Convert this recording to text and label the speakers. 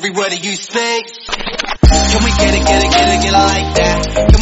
Speaker 1: every word that you speak. Can we get it, get it, get it, get it like that? Can